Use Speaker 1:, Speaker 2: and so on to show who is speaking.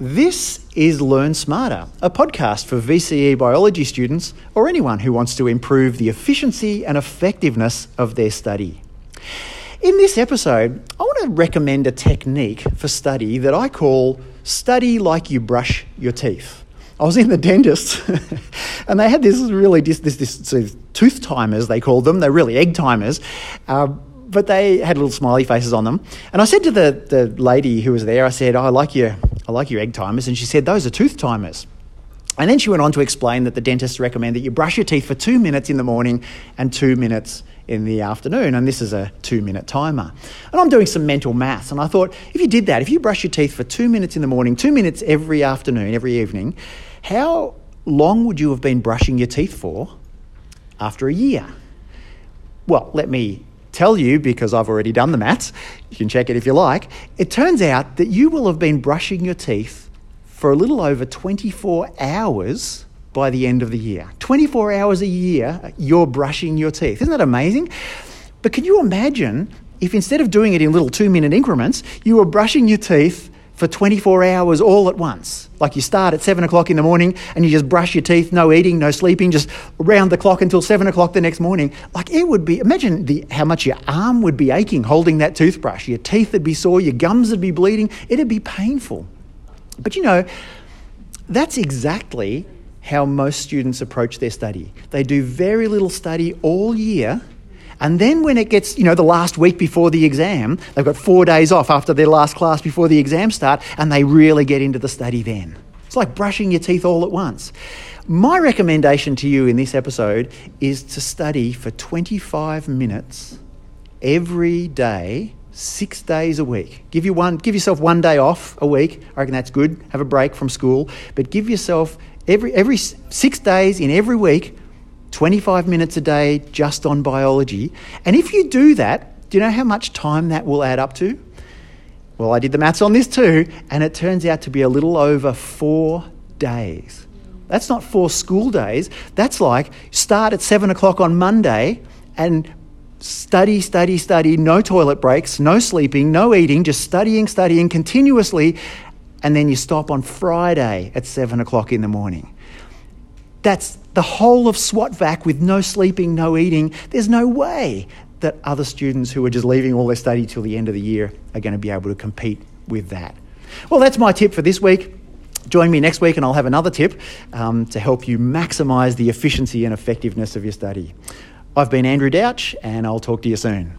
Speaker 1: This is Learn Smarter, a podcast for VCE biology students or anyone who wants to improve the efficiency and effectiveness of their study. In this episode, I want to recommend a technique for study that I call study like you brush your teeth. I was in the dentist and they had this really, this, this, this sort of tooth timers, they called them. They're really egg timers. Uh, but they had little smiley faces on them. And I said to the, the lady who was there, I said, oh, I like your I like your egg timers. And she said, Those are tooth timers. And then she went on to explain that the dentists recommend that you brush your teeth for two minutes in the morning and two minutes in the afternoon. And this is a two minute timer. And I'm doing some mental maths. And I thought, if you did that, if you brush your teeth for two minutes in the morning, two minutes every afternoon, every evening, how long would you have been brushing your teeth for after a year? Well, let me tell you, because I've already done the maths, you can check it if you like, it turns out that you will have been brushing your teeth for a little over 24 hours by the end of the year. 24 hours a year, you're brushing your teeth. Isn't that amazing? But can you imagine if instead of doing it in little two minute increments, you were brushing your teeth for 24 hours all at once. Like you start at 7 o'clock in the morning and you just brush your teeth, no eating, no sleeping, just round the clock until 7 o'clock the next morning. Like it would be, imagine the, how much your arm would be aching holding that toothbrush. Your teeth would be sore, your gums would be bleeding. It'd be painful. But you know, that's exactly how most students approach their study. They do very little study all year and then when it gets, you know, the last week before the exam, they've got four days off after their last class before the exam start, and they really get into the study then. It's like brushing your teeth all at once. My recommendation to you in this episode is to study for 25 minutes every day, six days a week. Give, you one, give yourself one day off a week. I reckon that's good. Have a break from school. But give yourself every, every six days in every week 25 minutes a day just on biology. And if you do that, do you know how much time that will add up to? Well, I did the maths on this too, and it turns out to be a little over four days. That's not four school days. That's like start at seven o'clock on Monday and study, study, study, no toilet breaks, no sleeping, no eating, just studying, studying continuously, and then you stop on Friday at seven o'clock in the morning. That's the whole of SWOTVAC with no sleeping, no eating. There's no way that other students who are just leaving all their study till the end of the year are going to be able to compete with that. Well, that's my tip for this week. Join me next week and I'll have another tip um, to help you maximise the efficiency and effectiveness of your study. I've been Andrew Douch and I'll talk to you soon.